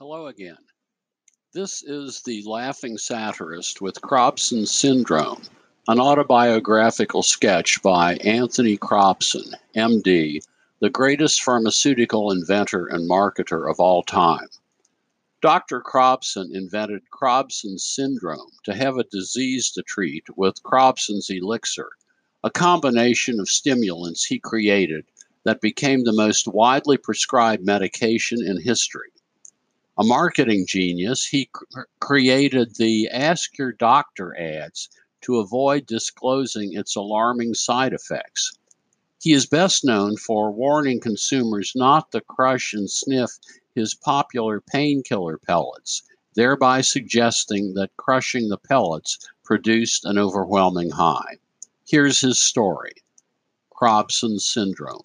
Hello again. This is The Laughing Satirist with Crobson Syndrome, an autobiographical sketch by Anthony Crobson, MD, the greatest pharmaceutical inventor and marketer of all time. Dr. Crobson invented Crobson's syndrome to have a disease to treat with Crobson's elixir, a combination of stimulants he created that became the most widely prescribed medication in history. A marketing genius, he cr- created the Ask Your Doctor ads to avoid disclosing its alarming side effects. He is best known for warning consumers not to crush and sniff his popular painkiller pellets, thereby suggesting that crushing the pellets produced an overwhelming high. Here's his story Crobson syndrome.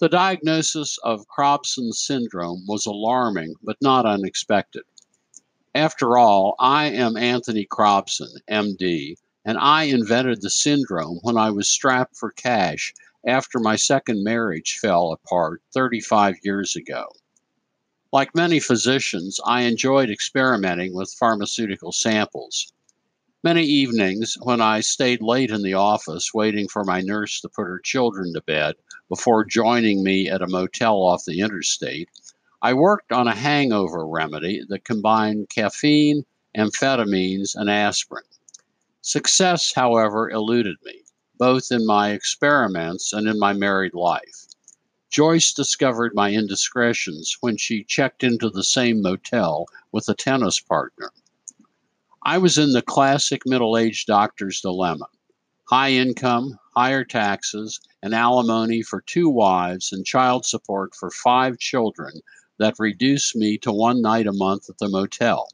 The diagnosis of Crobson syndrome was alarming but not unexpected. After all, I am Anthony Crobson, MD, and I invented the syndrome when I was strapped for cash after my second marriage fell apart 35 years ago. Like many physicians, I enjoyed experimenting with pharmaceutical samples. Many evenings, when I stayed late in the office waiting for my nurse to put her children to bed before joining me at a motel off the interstate, I worked on a hangover remedy that combined caffeine, amphetamines, and aspirin. Success, however, eluded me, both in my experiments and in my married life. Joyce discovered my indiscretions when she checked into the same motel with a tennis partner. I was in the classic middle aged doctor's dilemma high income, higher taxes, and alimony for two wives, and child support for five children that reduced me to one night a month at the motel.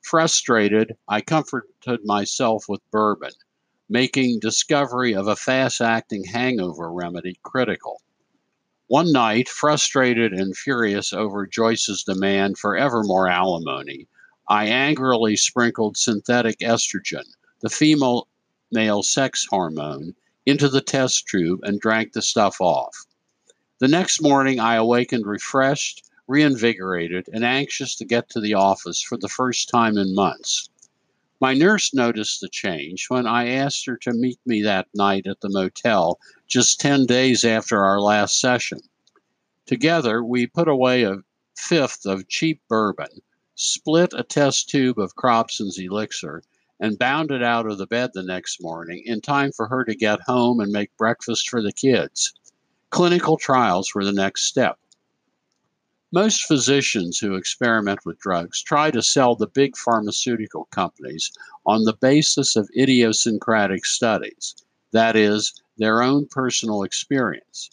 Frustrated, I comforted myself with bourbon, making discovery of a fast acting hangover remedy critical. One night, frustrated and furious over Joyce's demand for ever more alimony, I angrily sprinkled synthetic estrogen, the female male sex hormone, into the test tube and drank the stuff off. The next morning, I awakened refreshed, reinvigorated, and anxious to get to the office for the first time in months. My nurse noticed the change when I asked her to meet me that night at the motel just 10 days after our last session. Together, we put away a fifth of cheap bourbon split a test tube of Crobson's elixir, and bounded out of the bed the next morning in time for her to get home and make breakfast for the kids. Clinical trials were the next step. Most physicians who experiment with drugs try to sell the big pharmaceutical companies on the basis of idiosyncratic studies, that is, their own personal experience.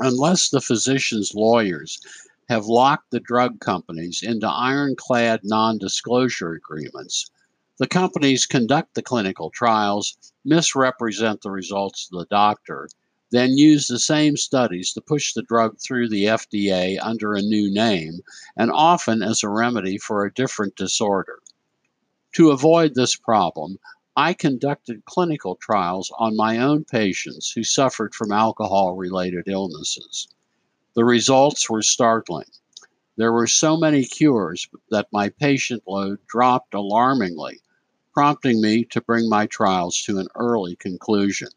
Unless the physician's lawyers have locked the drug companies into ironclad non disclosure agreements. The companies conduct the clinical trials, misrepresent the results to the doctor, then use the same studies to push the drug through the FDA under a new name and often as a remedy for a different disorder. To avoid this problem, I conducted clinical trials on my own patients who suffered from alcohol related illnesses. The results were startling. There were so many cures that my patient load dropped alarmingly, prompting me to bring my trials to an early conclusion.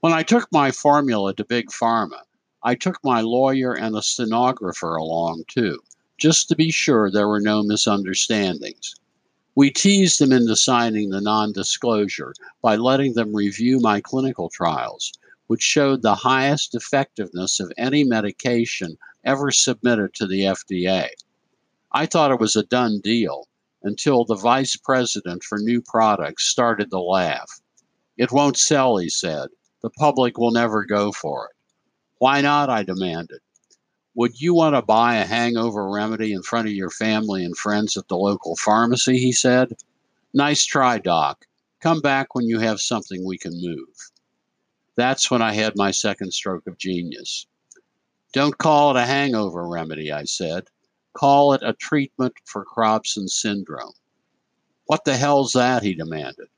When I took my formula to Big Pharma, I took my lawyer and a stenographer along too, just to be sure there were no misunderstandings. We teased them into signing the non disclosure by letting them review my clinical trials, which showed the highest effectiveness of any medication ever submitted to the FDA. I thought it was a done deal until the vice president for new products started to laugh. It won't sell, he said. The public will never go for it. Why not? I demanded. Would you want to buy a hangover remedy in front of your family and friends at the local pharmacy? He said. Nice try, Doc. Come back when you have something we can move. That's when I had my second stroke of genius. Don't call it a hangover remedy, I said. Call it a treatment for Crobson syndrome. What the hell's that? he demanded.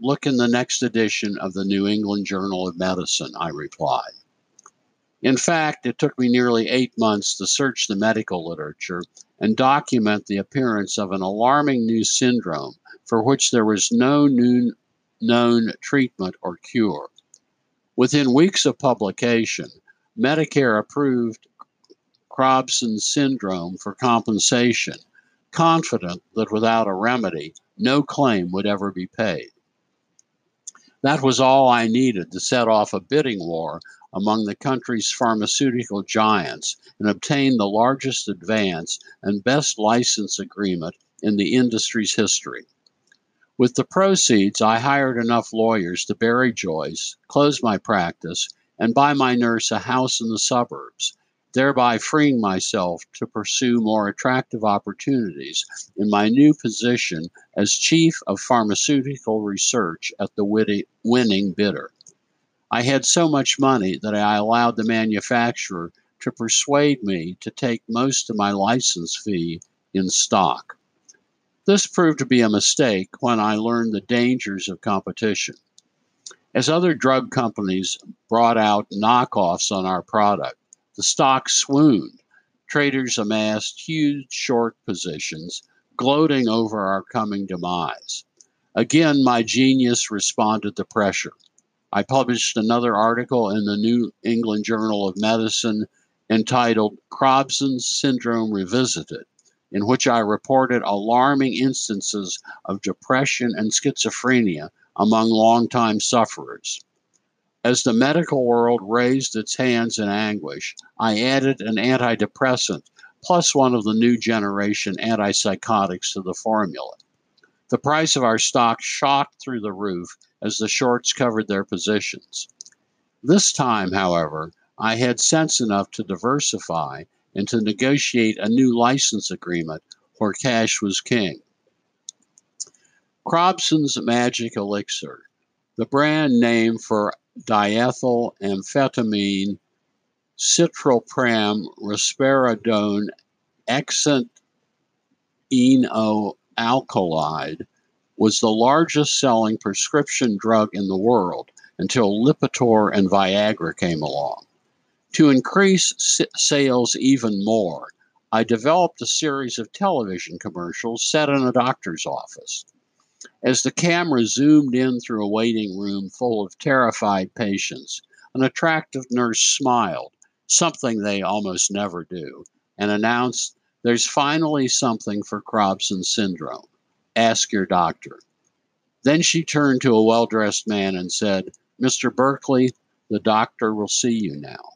Look in the next edition of the New England Journal of Medicine, I replied. In fact, it took me nearly eight months to search the medical literature and document the appearance of an alarming new syndrome for which there was no known treatment or cure. Within weeks of publication, Medicare approved Crobson syndrome for compensation, confident that without a remedy, no claim would ever be paid. That was all I needed to set off a bidding war among the country's pharmaceutical giants and obtain the largest advance and best license agreement in the industry's history. With the proceeds, I hired enough lawyers to bury Joyce, close my practice, and buy my nurse a house in the suburbs, thereby freeing myself to pursue more attractive opportunities in my new position as Chief of Pharmaceutical Research at the winning bidder. I had so much money that I allowed the manufacturer to persuade me to take most of my license fee in stock. This proved to be a mistake when I learned the dangers of competition. As other drug companies brought out knockoffs on our product, the stock swooned. Traders amassed huge short positions, gloating over our coming demise. Again, my genius responded to pressure. I published another article in the New England Journal of Medicine entitled Crobson's Syndrome Revisited in which I reported alarming instances of depression and schizophrenia among longtime sufferers. As the medical world raised its hands in anguish, I added an antidepressant plus one of the new generation antipsychotics to the formula. The price of our stock shot through the roof as the shorts covered their positions. This time, however, I had sense enough to diversify and to negotiate a new license agreement where cash was king. Crobson's Magic Elixir, the brand name for diethyl amphetamine citalopram risperidone alkaloid, was the largest selling prescription drug in the world until Lipitor and Viagra came along. To increase sales even more, I developed a series of television commercials set in a doctor's office. As the camera zoomed in through a waiting room full of terrified patients, an attractive nurse smiled, something they almost never do, and announced, There's finally something for Crobson syndrome. Ask your doctor. Then she turned to a well dressed man and said, Mr. Berkeley, the doctor will see you now.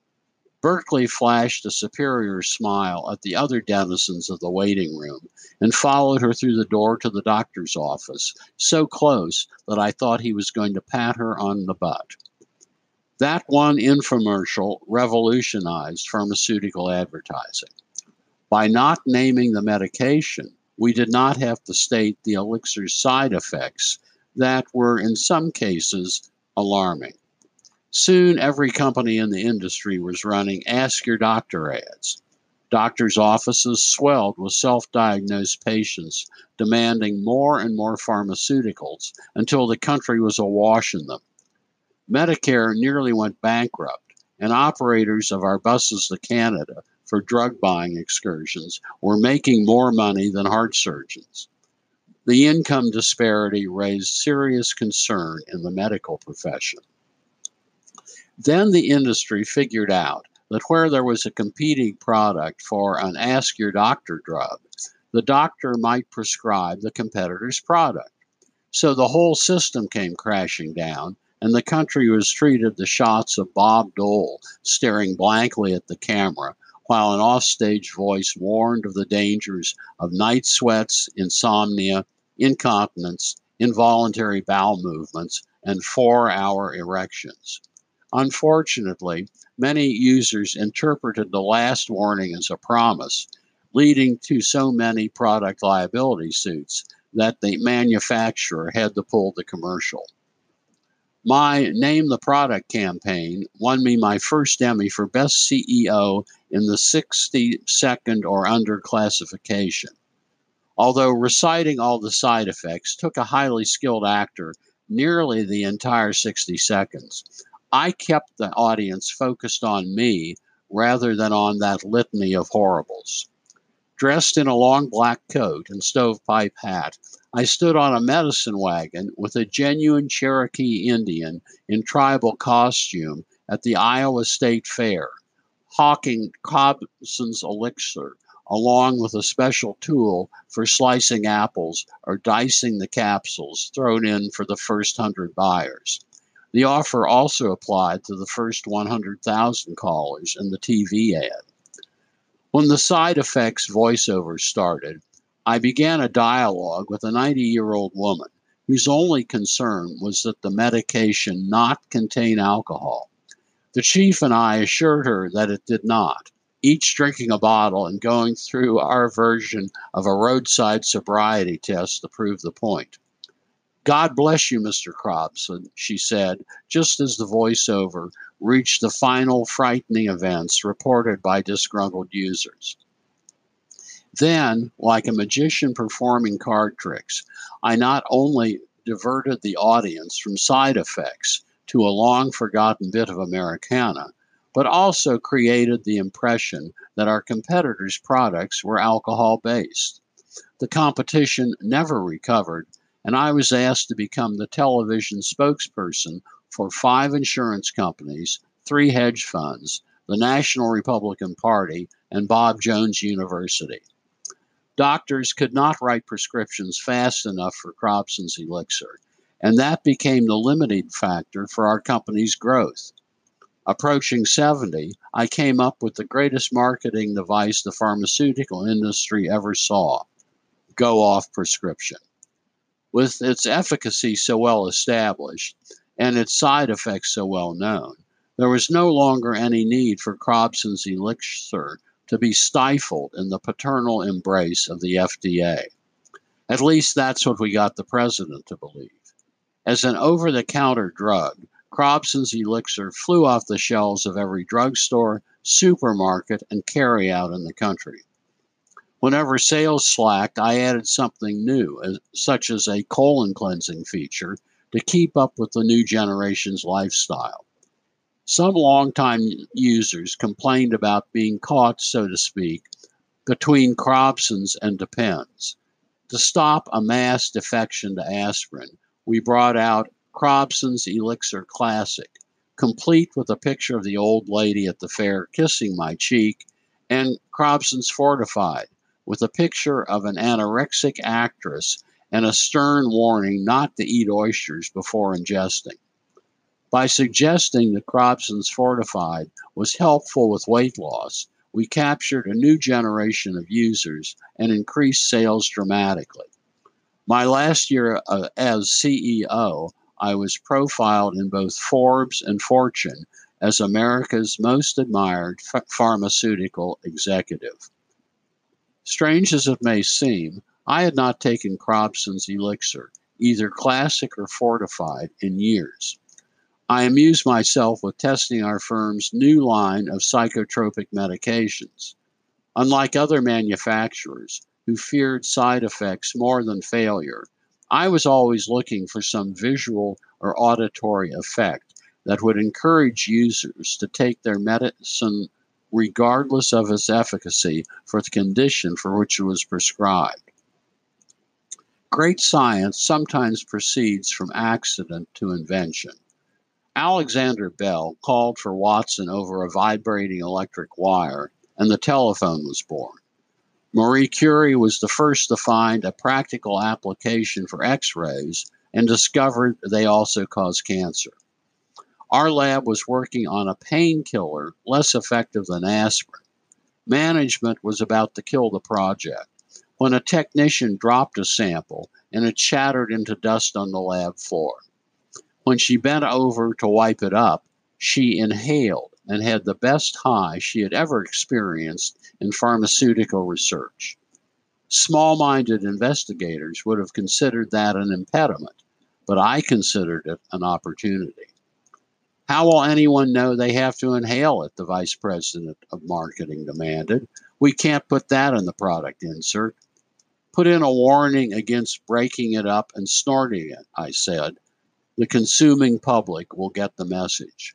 Berkeley flashed a superior smile at the other denizens of the waiting room and followed her through the door to the doctor's office, so close that I thought he was going to pat her on the butt. That one infomercial revolutionized pharmaceutical advertising. By not naming the medication, we did not have to state the elixir's side effects that were, in some cases, alarming. Soon, every company in the industry was running Ask Your Doctor ads. Doctors' offices swelled with self diagnosed patients demanding more and more pharmaceuticals until the country was awash in them. Medicare nearly went bankrupt, and operators of our buses to Canada for drug buying excursions were making more money than heart surgeons. The income disparity raised serious concern in the medical profession. Then the industry figured out that where there was a competing product for an Ask Your Doctor drug, the doctor might prescribe the competitor's product. So the whole system came crashing down, and the country was treated the shots of Bob Dole staring blankly at the camera while an offstage voice warned of the dangers of night sweats, insomnia, incontinence, involuntary bowel movements, and four hour erections. Unfortunately, many users interpreted the last warning as a promise, leading to so many product liability suits that the manufacturer had to pull the commercial. My Name the Product campaign won me my first Emmy for Best CEO in the 60 second or under classification. Although reciting all the side effects took a highly skilled actor nearly the entire 60 seconds, I kept the audience focused on me rather than on that litany of horribles. Dressed in a long black coat and stovepipe hat, I stood on a medicine wagon with a genuine Cherokee Indian in tribal costume at the Iowa State Fair, hawking Crobson's elixir along with a special tool for slicing apples or dicing the capsules thrown in for the first hundred buyers. The offer also applied to the first 100,000 callers in the TV ad. When the side effects voiceover started, I began a dialogue with a 90 year old woman whose only concern was that the medication not contain alcohol. The chief and I assured her that it did not, each drinking a bottle and going through our version of a roadside sobriety test to prove the point. God bless you, Mr. Crobson, she said, just as the voiceover reached the final frightening events reported by disgruntled users. Then, like a magician performing card tricks, I not only diverted the audience from side effects to a long forgotten bit of Americana, but also created the impression that our competitors' products were alcohol based. The competition never recovered and I was asked to become the television spokesperson for five insurance companies, three hedge funds, the National Republican Party, and Bob Jones University. Doctors could not write prescriptions fast enough for Crobson's elixir, and that became the limiting factor for our company's growth. Approaching 70, I came up with the greatest marketing device the pharmaceutical industry ever saw go off prescription with its efficacy so well established and its side effects so well known, there was no longer any need for Crobson's elixir to be stifled in the paternal embrace of the FDA. At least that's what we got the president to believe. As an over the counter drug, Crobson's elixir flew off the shelves of every drugstore, supermarket, and carryout in the country. Whenever sales slacked, I added something new, as, such as a colon cleansing feature, to keep up with the new generation's lifestyle. Some longtime users complained about being caught, so to speak, between Crobson's and Depends. To stop a mass defection to aspirin, we brought out Crobson's Elixir Classic, complete with a picture of the old lady at the fair kissing my cheek, and Crobson's Fortified, with a picture of an anorexic actress and a stern warning not to eat oysters before ingesting. By suggesting that Crobson's Fortified was helpful with weight loss, we captured a new generation of users and increased sales dramatically. My last year uh, as CEO, I was profiled in both Forbes and Fortune as America's most admired pharmaceutical executive. Strange as it may seem, I had not taken Crobson's elixir, either classic or fortified, in years. I amused myself with testing our firm's new line of psychotropic medications. Unlike other manufacturers who feared side effects more than failure, I was always looking for some visual or auditory effect that would encourage users to take their medicine regardless of its efficacy for the condition for which it was prescribed. Great science sometimes proceeds from accident to invention. Alexander Bell called for Watson over a vibrating electric wire, and the telephone was born. Marie Curie was the first to find a practical application for X rays and discovered they also cause cancer. Our lab was working on a painkiller less effective than aspirin. Management was about to kill the project when a technician dropped a sample and it shattered into dust on the lab floor. When she bent over to wipe it up, she inhaled and had the best high she had ever experienced in pharmaceutical research. Small minded investigators would have considered that an impediment, but I considered it an opportunity. How will anyone know they have to inhale it? The vice president of marketing demanded. We can't put that in the product insert. Put in a warning against breaking it up and snorting it, I said. The consuming public will get the message.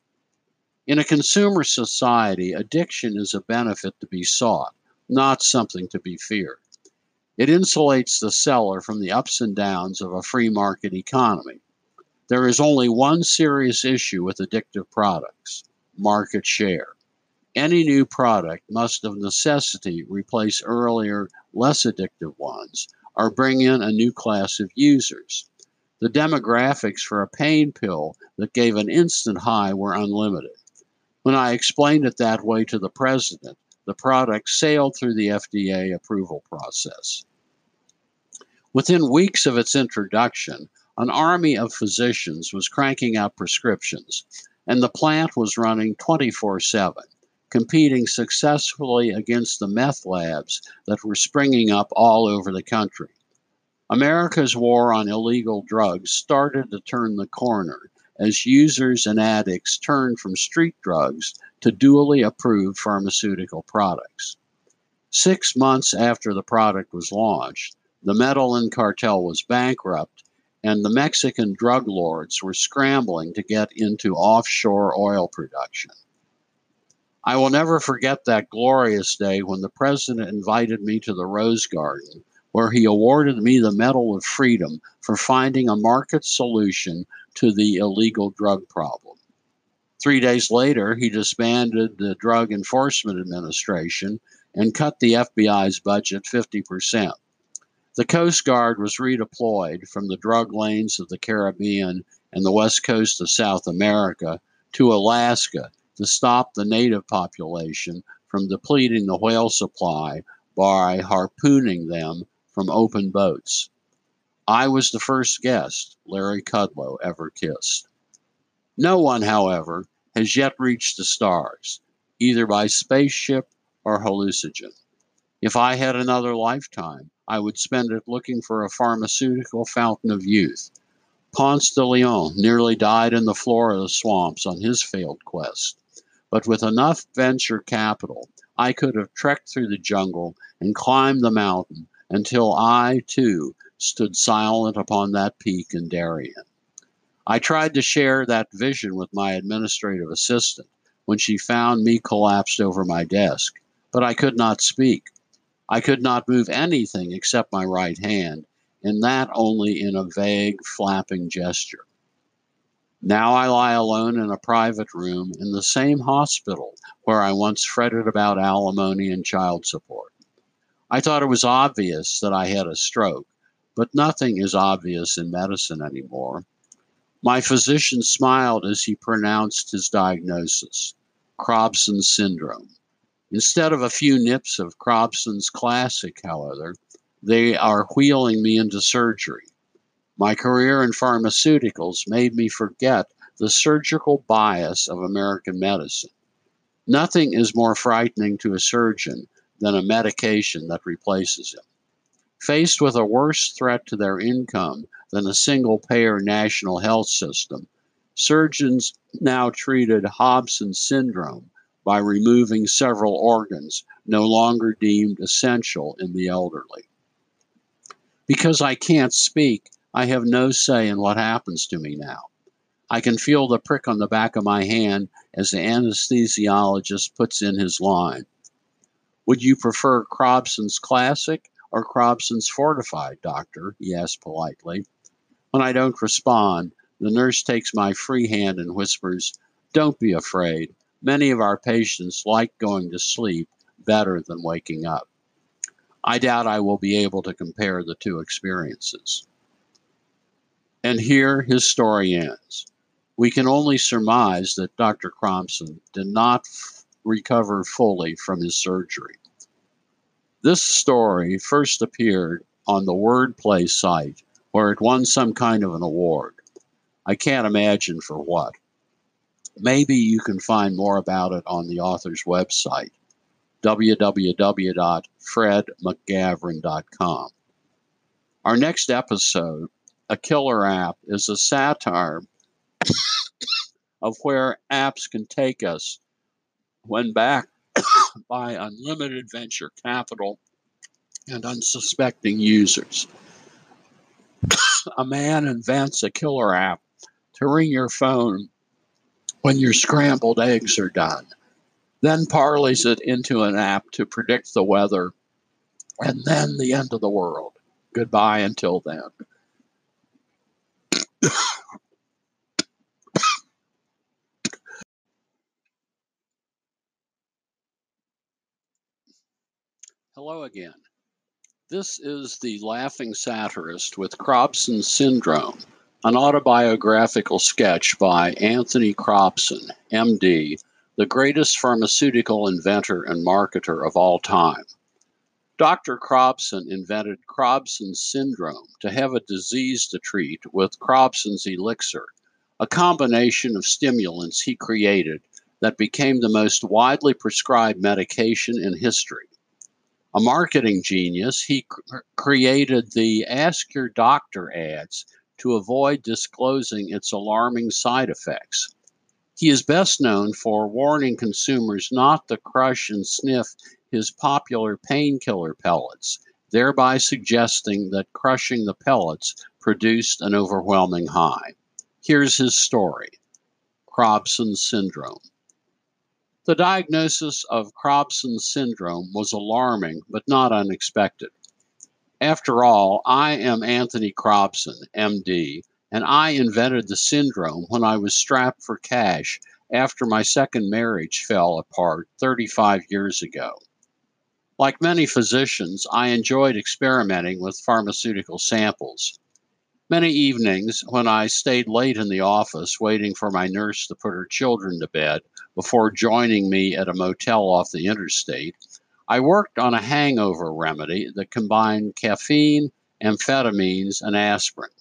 In a consumer society, addiction is a benefit to be sought, not something to be feared. It insulates the seller from the ups and downs of a free market economy. There is only one serious issue with addictive products market share. Any new product must of necessity replace earlier, less addictive ones or bring in a new class of users. The demographics for a pain pill that gave an instant high were unlimited. When I explained it that way to the president, the product sailed through the FDA approval process. Within weeks of its introduction, an army of physicians was cranking out prescriptions, and the plant was running 24 7, competing successfully against the meth labs that were springing up all over the country. America's war on illegal drugs started to turn the corner as users and addicts turned from street drugs to duly approved pharmaceutical products. Six months after the product was launched, the Medellin cartel was bankrupt, and the Mexican drug lords were scrambling to get into offshore oil production. I will never forget that glorious day when the president invited me to the Rose Garden where he awarded me the Medal of Freedom for finding a market solution to the illegal drug problem. Three days later, he disbanded the Drug Enforcement Administration and cut the FBI's budget 50%. The Coast Guard was redeployed from the drug lanes of the Caribbean and the west coast of South America to Alaska to stop the native population from depleting the whale supply by harpooning them from open boats. I was the first guest Larry Kudlow ever kissed. No one, however, has yet reached the stars, either by spaceship or hallucinogen. If I had another lifetime, I would spend it looking for a pharmaceutical fountain of youth. Ponce de Leon nearly died in the Florida swamps on his failed quest. But with enough venture capital, I could have trekked through the jungle and climbed the mountain until I, too, stood silent upon that peak in Darien. I tried to share that vision with my administrative assistant when she found me collapsed over my desk, but I could not speak. I could not move anything except my right hand, and that only in a vague, flapping gesture. Now I lie alone in a private room in the same hospital where I once fretted about alimony and child support. I thought it was obvious that I had a stroke, but nothing is obvious in medicine anymore. My physician smiled as he pronounced his diagnosis Crobson syndrome. Instead of a few nips of Crobson's Classic, however, they are wheeling me into surgery. My career in pharmaceuticals made me forget the surgical bias of American medicine. Nothing is more frightening to a surgeon than a medication that replaces him. Faced with a worse threat to their income than a single payer national health system, surgeons now treated Crobson syndrome by removing several organs no longer deemed essential in the elderly. Because I can't speak, I have no say in what happens to me now. I can feel the prick on the back of my hand as the anesthesiologist puts in his line. Would you prefer Crobson's Classic or Crobson's Fortified, doctor? he asks politely. When I don't respond, the nurse takes my free hand and whispers, Don't be afraid. Many of our patients like going to sleep better than waking up. I doubt I will be able to compare the two experiences. And here his story ends. We can only surmise that Dr. Crobson did not recover fully from his surgery. This story first appeared on the Wordplay site, where it won some kind of an award. I can't imagine for what. Maybe you can find more about it on the author's website, www.fredmcgavran.com. Our next episode, A Killer App, is a satire of where apps can take us when backed by unlimited venture capital and unsuspecting users. a man invents a killer app to ring your phone when your scrambled eggs are done. Then parlays it into an app to predict the weather, and then the end of the world. Goodbye until then. Hello again. This is the Laughing Satirist with Crobson Syndrome, an autobiographical sketch by Anthony Crobson, MD, the greatest pharmaceutical inventor and marketer of all time. Dr. Crobson invented Crobson syndrome to have a disease to treat with Crobson's elixir, a combination of stimulants he created that became the most widely prescribed medication in history a marketing genius, he cr- created the Ask Your Doctor ads to avoid disclosing its alarming side effects. He is best known for warning consumers not to crush and sniff his popular painkiller pellets, thereby suggesting that crushing the pellets produced an overwhelming high. Here's his story Crobson syndrome. The diagnosis of Crobson syndrome was alarming but not unexpected. After all, I am Anthony Crobson, MD, and I invented the syndrome when I was strapped for cash after my second marriage fell apart 35 years ago. Like many physicians, I enjoyed experimenting with pharmaceutical samples. Many evenings, when I stayed late in the office waiting for my nurse to put her children to bed before joining me at a motel off the interstate, I worked on a hangover remedy that combined caffeine, amphetamines, and aspirin.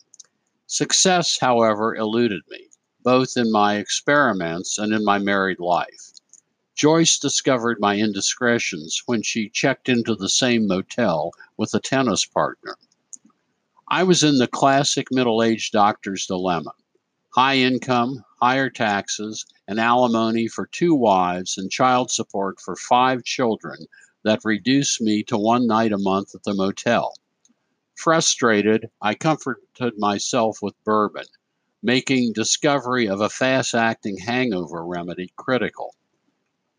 Success, however, eluded me, both in my experiments and in my married life. Joyce discovered my indiscretions when she checked into the same motel with a tennis partner. I was in the classic middle aged doctor's dilemma high income, higher taxes, and alimony for two wives, and child support for five children that reduced me to one night a month at the motel. Frustrated, I comforted myself with bourbon, making discovery of a fast acting hangover remedy critical.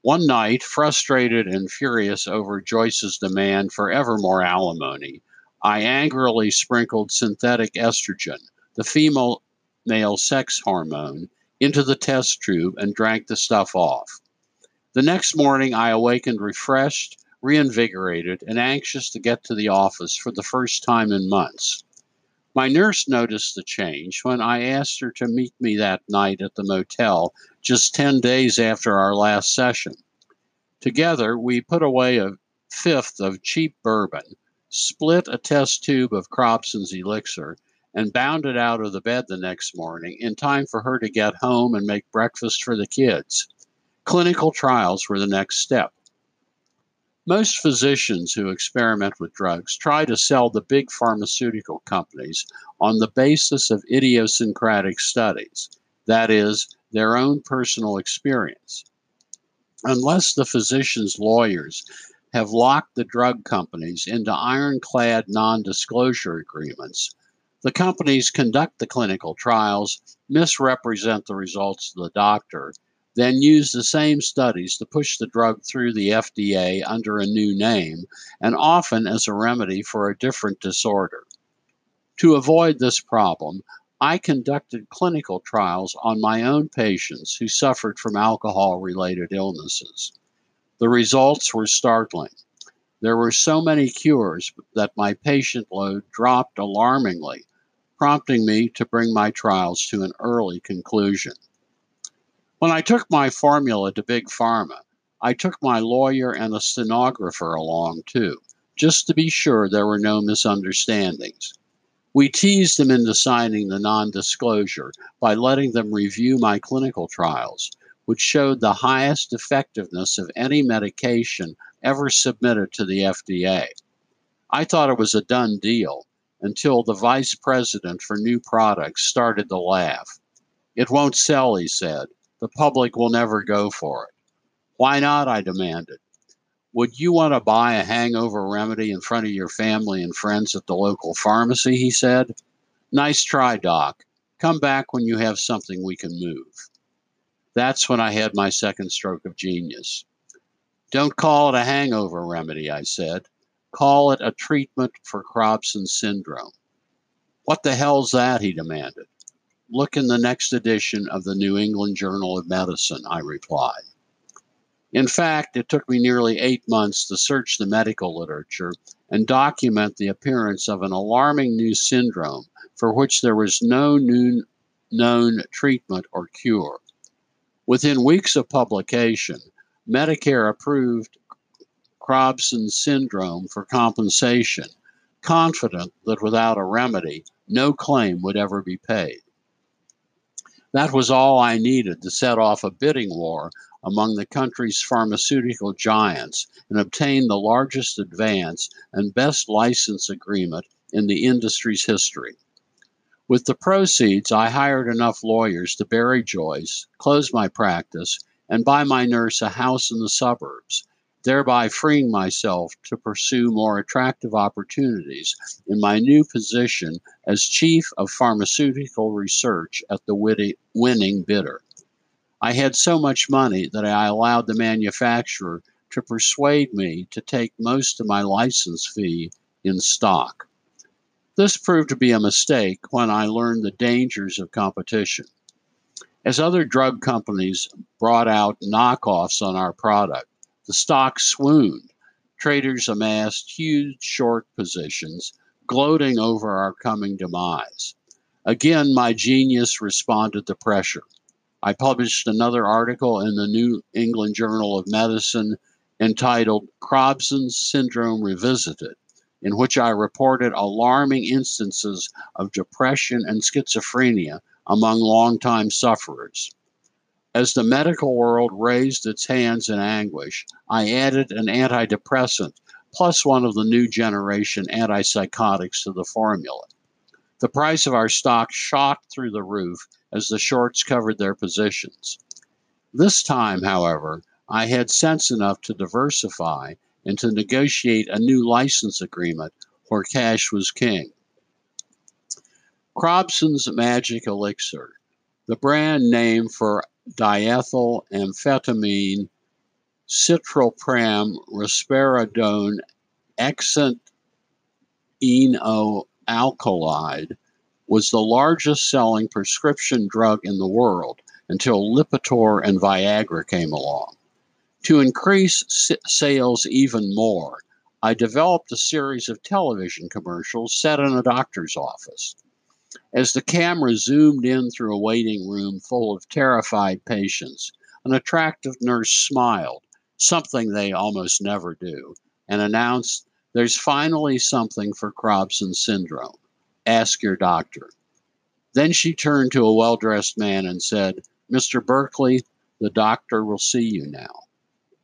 One night, frustrated and furious over Joyce's demand for ever more alimony, I angrily sprinkled synthetic estrogen, the female male sex hormone, into the test tube and drank the stuff off. The next morning, I awakened refreshed, reinvigorated, and anxious to get to the office for the first time in months. My nurse noticed the change when I asked her to meet me that night at the motel just 10 days after our last session. Together, we put away a fifth of cheap bourbon split a test tube of Crobson's elixir, and bounded out of the bed the next morning in time for her to get home and make breakfast for the kids. Clinical trials were the next step. Most physicians who experiment with drugs try to sell the big pharmaceutical companies on the basis of idiosyncratic studies, that is, their own personal experience. Unless the physician's lawyers have locked the drug companies into ironclad non disclosure agreements. The companies conduct the clinical trials, misrepresent the results to the doctor, then use the same studies to push the drug through the FDA under a new name and often as a remedy for a different disorder. To avoid this problem, I conducted clinical trials on my own patients who suffered from alcohol related illnesses. The results were startling. There were so many cures that my patient load dropped alarmingly, prompting me to bring my trials to an early conclusion. When I took my formula to Big Pharma, I took my lawyer and a stenographer along too, just to be sure there were no misunderstandings. We teased them into signing the non disclosure by letting them review my clinical trials, which showed the highest effectiveness of any medication ever submitted to the FDA. I thought it was a done deal until the vice president for new products started to laugh. It won't sell, he said. The public will never go for it. Why not? I demanded. Would you want to buy a hangover remedy in front of your family and friends at the local pharmacy? He said. Nice try, Doc. Come back when you have something we can move. That's when I had my second stroke of genius. Don't call it a hangover remedy, I said. Call it a treatment for Crobson syndrome. What the hell's that? he demanded. Look in the next edition of the New England Journal of Medicine, I replied. In fact, it took me nearly eight months to search the medical literature and document the appearance of an alarming new syndrome for which there was no new known treatment or cure. Within weeks of publication, Medicare approved Crobson syndrome for compensation, confident that without a remedy, no claim would ever be paid. That was all I needed to set off a bidding war among the country's pharmaceutical giants and obtain the largest advance and best license agreement in the industry's history. With the proceeds, I hired enough lawyers to bury Joyce, close my practice, and buy my nurse a house in the suburbs thereby freeing myself to pursue more attractive opportunities in my new position as Chief of Pharmaceutical Research at the winning bidder. I had so much money that I allowed the manufacturer to persuade me to take most of my license fee in stock. This proved to be a mistake when I learned the dangers of competition. As other drug companies brought out knockoffs on our product, the stock swooned. Traders amassed huge short positions, gloating over our coming demise. Again, my genius responded to pressure. I published another article in the New England Journal of Medicine entitled Crobson Syndrome Revisited, in which I reported alarming instances of depression and schizophrenia among longtime sufferers. As the medical world raised its hands in anguish, I added an antidepressant plus one of the new generation antipsychotics to the formula. The price of our stock shot through the roof as the shorts covered their positions. This time, however, I had sense enough to diversify and to negotiate a new license agreement where cash was king. Crobson's Magic Elixir, the brand name for diethylamphetamine, citalopram, risperidone, enoaldehyde was the largest selling prescription drug in the world until Lipitor and Viagra came along. To increase sales even more, I developed a series of television commercials set in a doctor's office. As the camera zoomed in through a waiting room full of terrified patients, an attractive nurse smiled, something they almost never do, and announced, There's finally something for Crobson syndrome. Ask your doctor. Then she turned to a well dressed man and said, Mr. Berkeley, the doctor will see you now.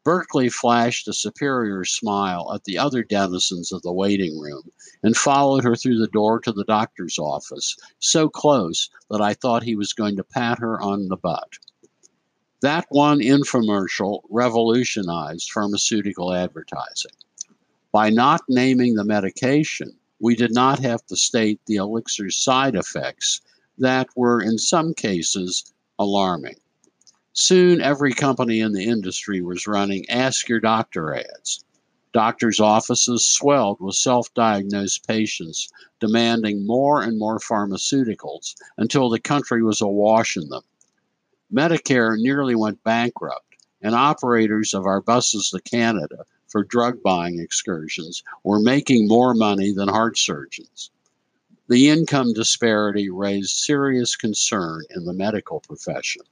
Berkeley flashed a superior smile at the other denizens of the waiting room and followed her through the door to the doctor's office, so close that I thought he was going to pat her on the butt. That one infomercial revolutionized pharmaceutical advertising. By not naming the medication, we did not have to state the elixir's side effects that were, in some cases, alarming. Soon, every company in the industry was running Ask Your Doctor ads. Doctors' offices swelled with self diagnosed patients demanding more and more pharmaceuticals until the country was awash in them. Medicare nearly went bankrupt, and operators of our buses to Canada for drug buying excursions were making more money than heart surgeons. The income disparity raised serious concern in the medical profession.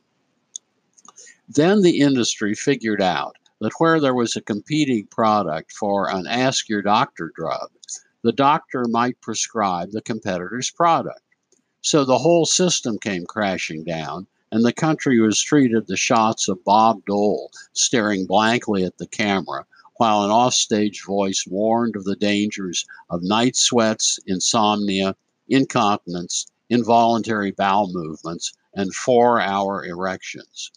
Then the industry figured out that where there was a competing product for an Ask Your Doctor drug, the doctor might prescribe the competitor's product. So the whole system came crashing down, and the country was treated to shots of Bob Dole staring blankly at the camera while an offstage voice warned of the dangers of night sweats, insomnia, incontinence, involuntary bowel movements, and four hour erections.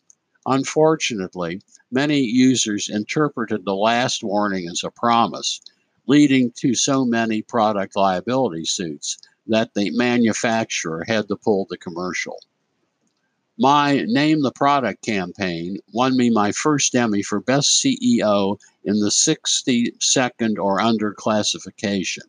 Unfortunately, many users interpreted the last warning as a promise, leading to so many product liability suits that the manufacturer had to pull the commercial. My Name the Product campaign won me my first Emmy for Best CEO in the 60 second or under classification.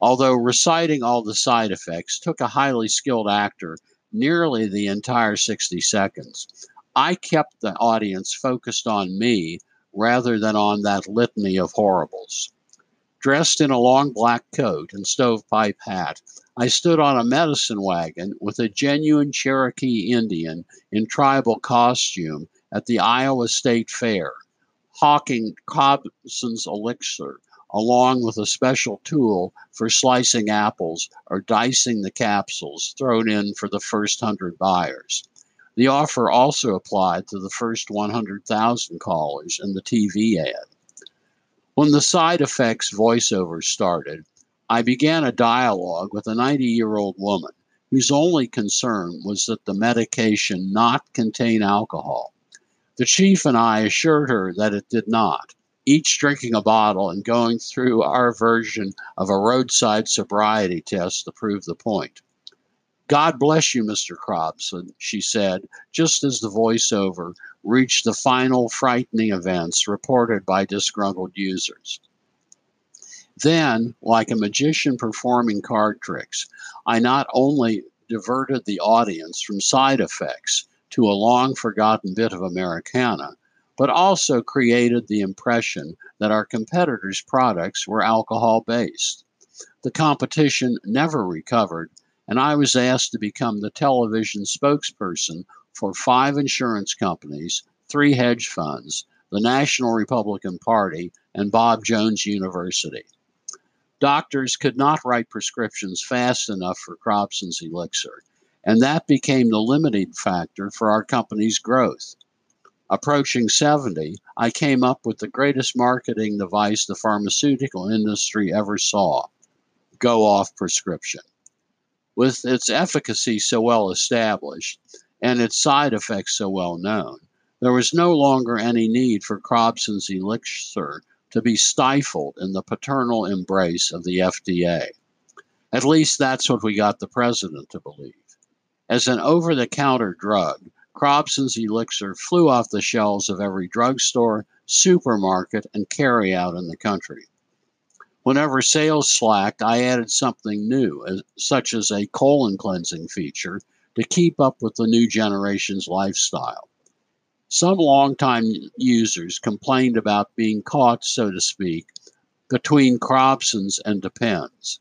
Although reciting all the side effects took a highly skilled actor nearly the entire 60 seconds, I kept the audience focused on me rather than on that litany of horribles. Dressed in a long black coat and stovepipe hat, I stood on a medicine wagon with a genuine Cherokee Indian in tribal costume at the Iowa State Fair, hawking Crobson's elixir along with a special tool for slicing apples or dicing the capsules thrown in for the first hundred buyers. The offer also applied to the first 100,000 callers in the TV ad. When the side effects voiceover started, I began a dialogue with a 90 year old woman whose only concern was that the medication not contain alcohol. The chief and I assured her that it did not, each drinking a bottle and going through our version of a roadside sobriety test to prove the point. God bless you, Mr. Crobson, she said, just as the voiceover reached the final frightening events reported by disgruntled users. Then, like a magician performing card tricks, I not only diverted the audience from side effects to a long forgotten bit of Americana, but also created the impression that our competitors' products were alcohol based. The competition never recovered, and I was asked to become the television spokesperson for five insurance companies, three hedge funds, the National Republican Party, and Bob Jones University. Doctors could not write prescriptions fast enough for Crobson's elixir, and that became the limiting factor for our company's growth. Approaching 70, I came up with the greatest marketing device the pharmaceutical industry ever saw go off prescription. With its efficacy so well established and its side effects so well known, there was no longer any need for Crobson's elixir to be stifled in the paternal embrace of the FDA. At least that's what we got the president to believe. As an over the counter drug, Crobson's elixir flew off the shelves of every drugstore, supermarket, and carryout in the country. Whenever sales slacked, I added something new, such as a colon cleansing feature, to keep up with the new generation's lifestyle. Some longtime users complained about being caught, so to speak, between Crobson's and Depends.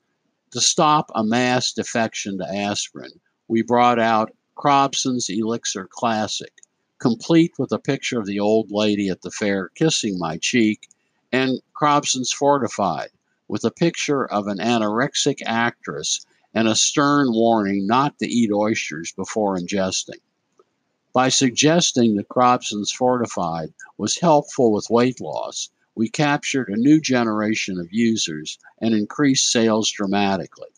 To stop a mass defection to aspirin, we brought out Crobson's Elixir Classic, complete with a picture of the old lady at the fair kissing my cheek, and Crobson's Fortified, with a picture of an anorexic actress and a stern warning not to eat oysters before ingesting. By suggesting that Crobson's Fortified was helpful with weight loss, we captured a new generation of users and increased sales dramatically.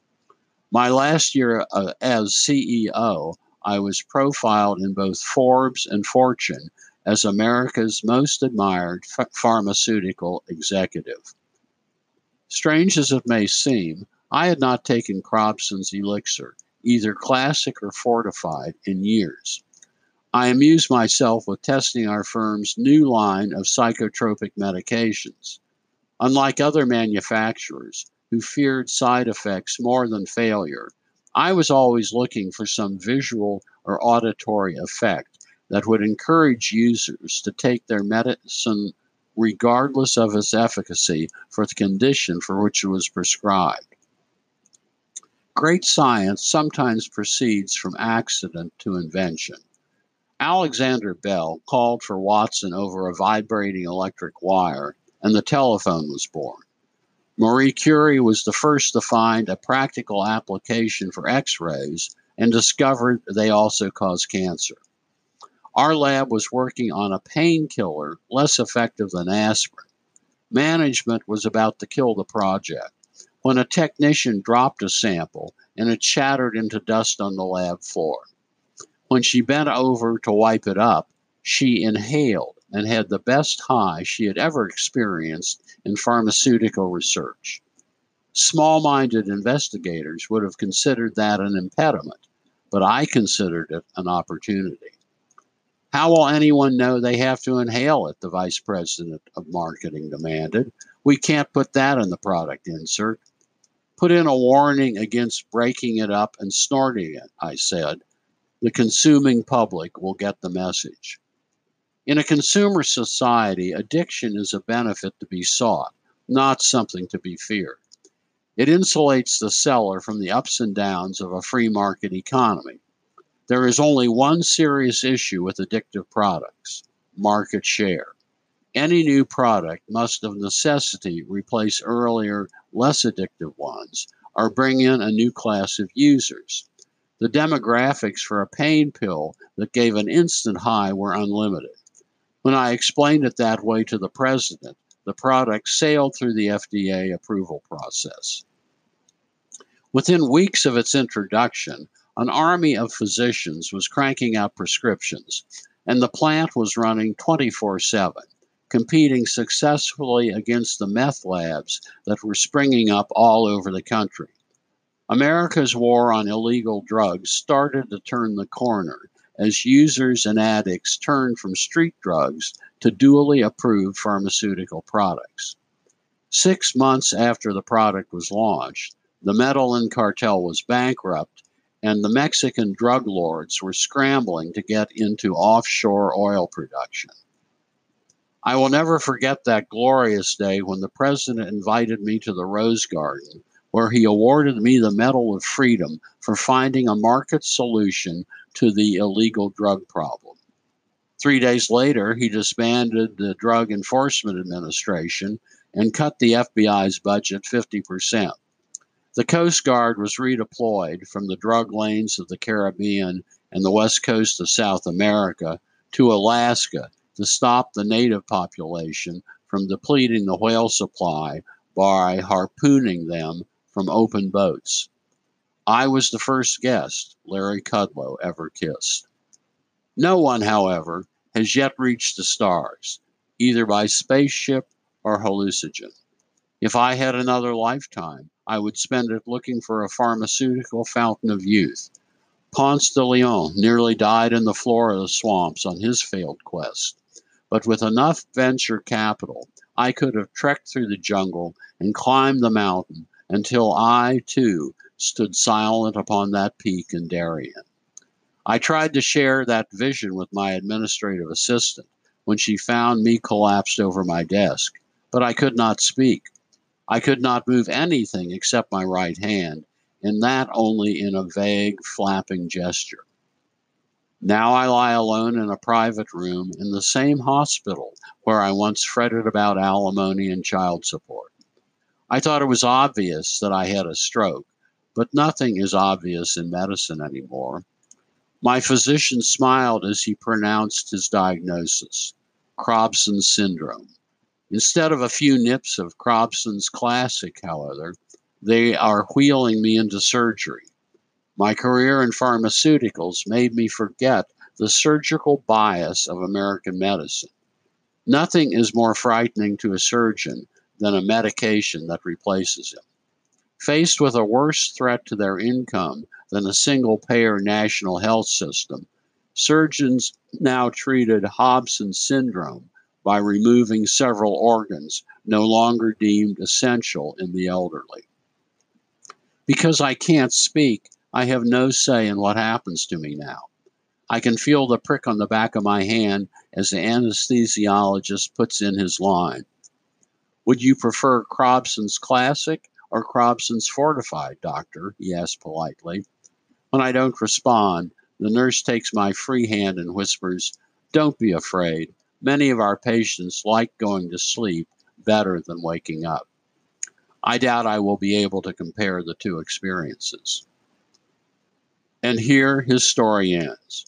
My last year uh, as CEO, I was profiled in both Forbes and Fortune as America's most admired pharmaceutical executive. Strange as it may seem, I had not taken Crobson's elixir, either classic or fortified, in years. I amused myself with testing our firm's new line of psychotropic medications. Unlike other manufacturers who feared side effects more than failure, I was always looking for some visual or auditory effect that would encourage users to take their medicine regardless of its efficacy for the condition for which it was prescribed. Great science sometimes proceeds from accident to invention. Alexander Bell called for Watson over a vibrating electric wire, and the telephone was born. Marie Curie was the first to find a practical application for X rays and discovered they also cause cancer. Our lab was working on a painkiller less effective than aspirin. Management was about to kill the project when a technician dropped a sample and it shattered into dust on the lab floor. When she bent over to wipe it up, she inhaled and had the best high she had ever experienced in pharmaceutical research. Small minded investigators would have considered that an impediment, but I considered it an opportunity. How will anyone know they have to inhale it? The vice president of marketing demanded. We can't put that in the product insert. Put in a warning against breaking it up and snorting it, I said. The consuming public will get the message. In a consumer society, addiction is a benefit to be sought, not something to be feared. It insulates the seller from the ups and downs of a free market economy. There is only one serious issue with addictive products market share. Any new product must, of necessity, replace earlier, less addictive ones or bring in a new class of users. The demographics for a pain pill that gave an instant high were unlimited. When I explained it that way to the president, the product sailed through the FDA approval process. Within weeks of its introduction, an army of physicians was cranking out prescriptions, and the plant was running 24 7, competing successfully against the meth labs that were springing up all over the country. America's war on illegal drugs started to turn the corner as users and addicts turned from street drugs to duly approved pharmaceutical products. Six months after the product was launched, the Medellin cartel was bankrupt, and the Mexican drug lords were scrambling to get into offshore oil production. I will never forget that glorious day when the president invited me to the Rose Garden, where he awarded me the Medal of Freedom for finding a market solution to the illegal drug problem. Three days later, he disbanded the Drug Enforcement Administration and cut the FBI's budget 50%. The Coast Guard was redeployed from the drug lanes of the Caribbean and the west coast of South America to Alaska to stop the native population from depleting the whale supply by harpooning them from open boats. I was the first guest Larry Kudlow ever kissed. No one, however, has yet reached the stars, either by spaceship or hallucinogen. If I had another lifetime, I would spend it looking for a pharmaceutical fountain of youth. Ponce de Leon nearly died in the Florida swamps on his failed quest. But with enough venture capital, I could have trekked through the jungle and climbed the mountain until I, too, stood silent upon that peak in Darien. I tried to share that vision with my administrative assistant when she found me collapsed over my desk, but I could not speak. I could not move anything except my right hand, and that only in a vague, flapping gesture. Now I lie alone in a private room in the same hospital where I once fretted about alimony and child support. I thought it was obvious that I had a stroke, but nothing is obvious in medicine anymore. My physician smiled as he pronounced his diagnosis Crobson syndrome. Instead of a few nips of Crobson's Classic, however, they are wheeling me into surgery. My career in pharmaceuticals made me forget the surgical bias of American medicine. Nothing is more frightening to a surgeon than a medication that replaces him. Faced with a worse threat to their income than a single payer national health system, surgeons now treated Crobson syndrome by removing several organs no longer deemed essential in the elderly. Because I can't speak, I have no say in what happens to me now. I can feel the prick on the back of my hand as the anesthesiologist puts in his line. Would you prefer Crobson's Classic or Crobson's fortified, doctor? he asks politely. When I don't respond, the nurse takes my free hand and whispers, Don't be afraid. Many of our patients like going to sleep better than waking up. I doubt I will be able to compare the two experiences. And here his story ends.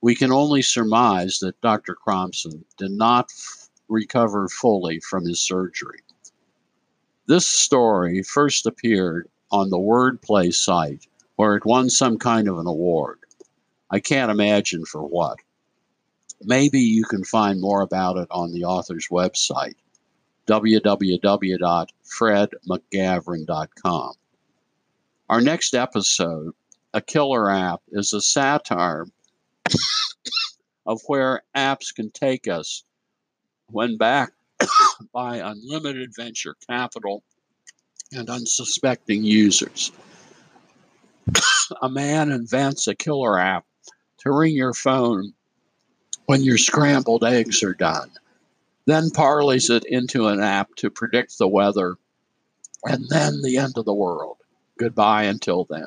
We can only surmise that Dr. Crobson did not f- recover fully from his surgery. This story first appeared on the Wordplay site, where it won some kind of an award. I can't imagine for what. Maybe you can find more about it on the author's website, www.fredmcgavran.com. Our next episode a killer app is a satire of where apps can take us when backed by unlimited venture capital and unsuspecting users. a man invents a killer app to ring your phone when your scrambled eggs are done, then parlays it into an app to predict the weather, and then the end of the world. Goodbye until then.